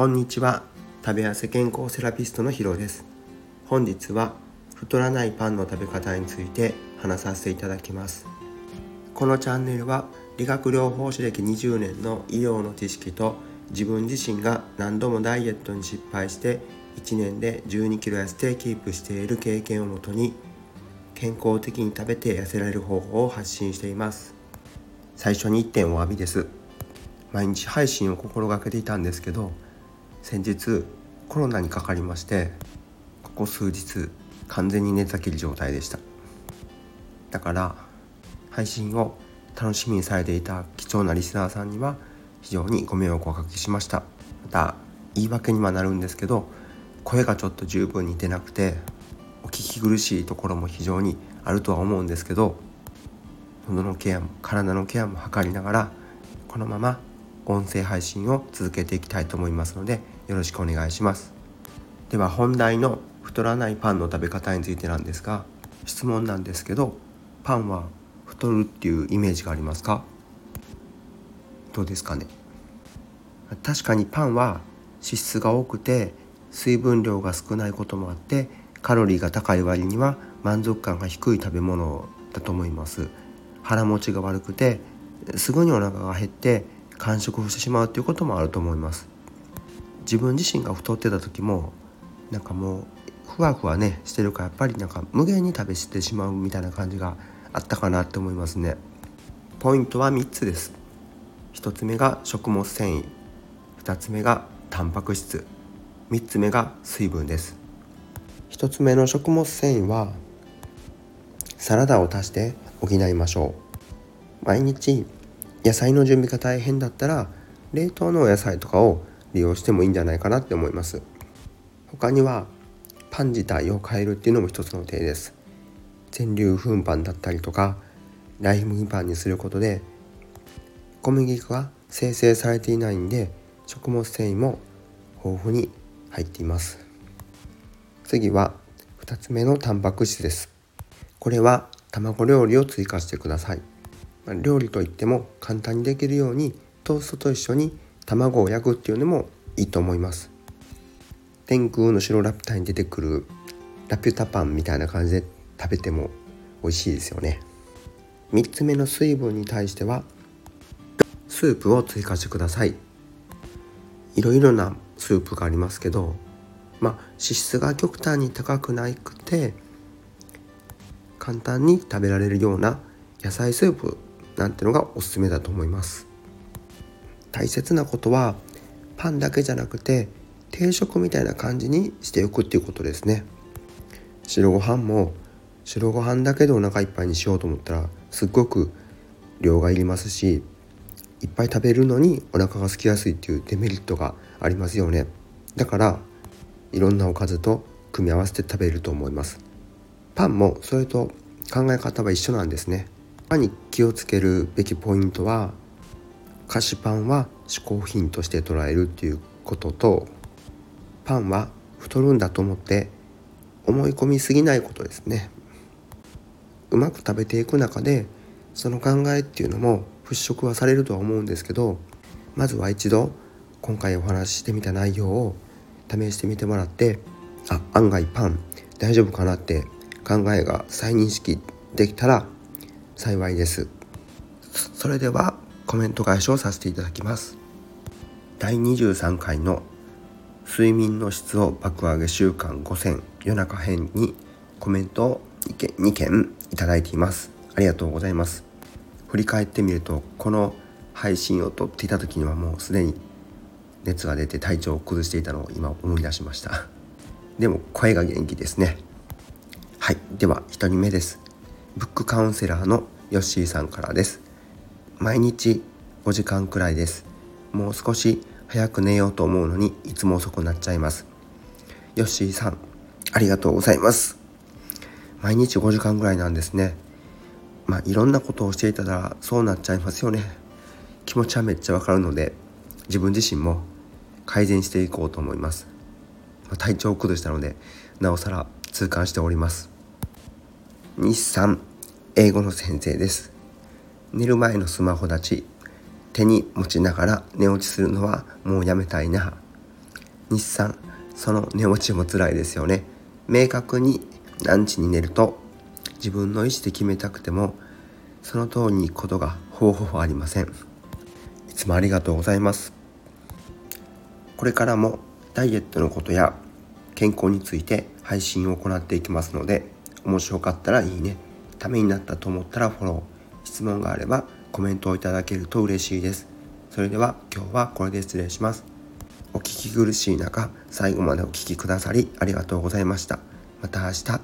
こんにちは。食べ痩せ健康セラピストのヒロです。本日は太らないパンの食べ方について話させていただきます。このチャンネルは理学療法士歴20年の医療の知識と自分自身が何度もダイエットに失敗して1年で1 2キロ痩せてキープしている経験をもとに健康的に食べて痩せられる方法を発信しています。最初に1点お詫びです。毎日配信を心がけていたんですけど先日コロナにかかりましてここ数日完全に寝たきり状態でした。だから配信を楽しみにされていた貴重なリスナーさんには非常にご迷惑をおかけしました。また言い訳にはなるんですけど声がちょっと十分に出なくてお聞き苦しいところも非常にあるとは思うんですけど喉のケアも体のケアも図りながらこのまま音声配信を続けていきたいと思いますのでよろしくお願いします。では本題の太らないパンの食べ方についてなんですが質問なんですけどパンは太るっていうイメージがありますか？どうですかね？確かにパンは脂質が多くて水分量が少ないこともあってカロリーが高い割には満足感が低い食べ物だと思います。腹持ちが悪くてすぐにお腹が減って完食をしてしまうということもあると思います。自分自身が太ってた時もなんかもうふわふわねしてるからやっぱりなんか無限に食べしてしまうみたいな感じがあったかなって思いますね。ポイントは3つです。1つ目が食物繊維。2つ目がタンパク質。3つ目が水分です。1つ目の食物繊維はサラダを足して補いましょう。毎日野菜の準備が大変だったら冷凍のお野菜とかを利用してもいいんじゃないかなって思います。他にはパン自体を変えるっていうのも一つの手です。全粒粉パンだったりとかライ麦パンにすることで小麦粉が生成されていないんで食物繊維も豊富に入っています。次は2つ目のタンパク質です。これは卵料理を追加してください。料理といっても簡単にできるようにトーストと一緒に卵を焼くっていうのもいいと思います。天空の白ラピュタに出てくるラピュタパンみたいな感じで食べても美味しいですよね。3つ目の水分に対してはスープを追加してください。いろいろなスープがありますけどまあ脂質が極端に高くなくて簡単に食べられるような野菜スープなんてのがおすすめだと思います。大切なことはパンだけじゃなくて定食みたいな感じにしておくっていうことですね。白ご飯も白ご飯だけでお腹いっぱいにしようと思ったらすっごく量がいりますしいっぱい食べるのにお腹が空きやすいっていうデメリットがありますよね。だからいろんなおかずと組み合わせて食べると思います。パンもそれと考え方は一緒なんですね。パンに気をつけるべきポイントは菓子パンは嗜好品として捉えるっていうこととパンは太るんだと思って思い込みすぎないことですね。うまく食べていく中でその考えっていうのも払拭はされるとは思うんですけどまずは一度今回お話ししてみた内容を試してみてもらってあ案外パン大丈夫かなって考えが再認識できたら幸いです。それではコメント返しをさせていただきます。第23回の睡眠の質を爆上げ週間5選夜中編にコメントを2件いただいています。ありがとうございます。振り返ってみるとこの配信を撮っていた時にはもうすでに熱が出て体調を崩していたのを今思い出しました。でも声が元気ですね。はい。では1人目です。ブックカウンセラーのヨッシーさんからです。毎日5時間くらいです。もう少し早く寝ようと思うのにいつも遅くなっちゃいます。ヨッシーさんありがとうございます。毎日5時間ぐらいなんですね。まあいろんなことをしていたらそうなっちゃいますよね。気持ちはめっちゃわかるので自分自身も改善していこうと思います。体調を崩したのでなおさら痛感しております。日産英語の先生です。寝る前のスマホ立ち手に持ちながら寝落ちするのはもうやめたいな。日産その寝落ちも辛いですよね。明確に何時に寝ると自分の意思で決めたくてもその通りに行くことがほぼほぼありません。いつもありがとうございます。これからもダイエットのことや健康について配信を行っていきますので面白かったらいいね。ためになったと思ったらフォロー。質問があればコメントをいただけると嬉しいです。それでは今日はこれで失礼します。お聞き苦しい中最後までお聴きくださりありがとうございました。また明日。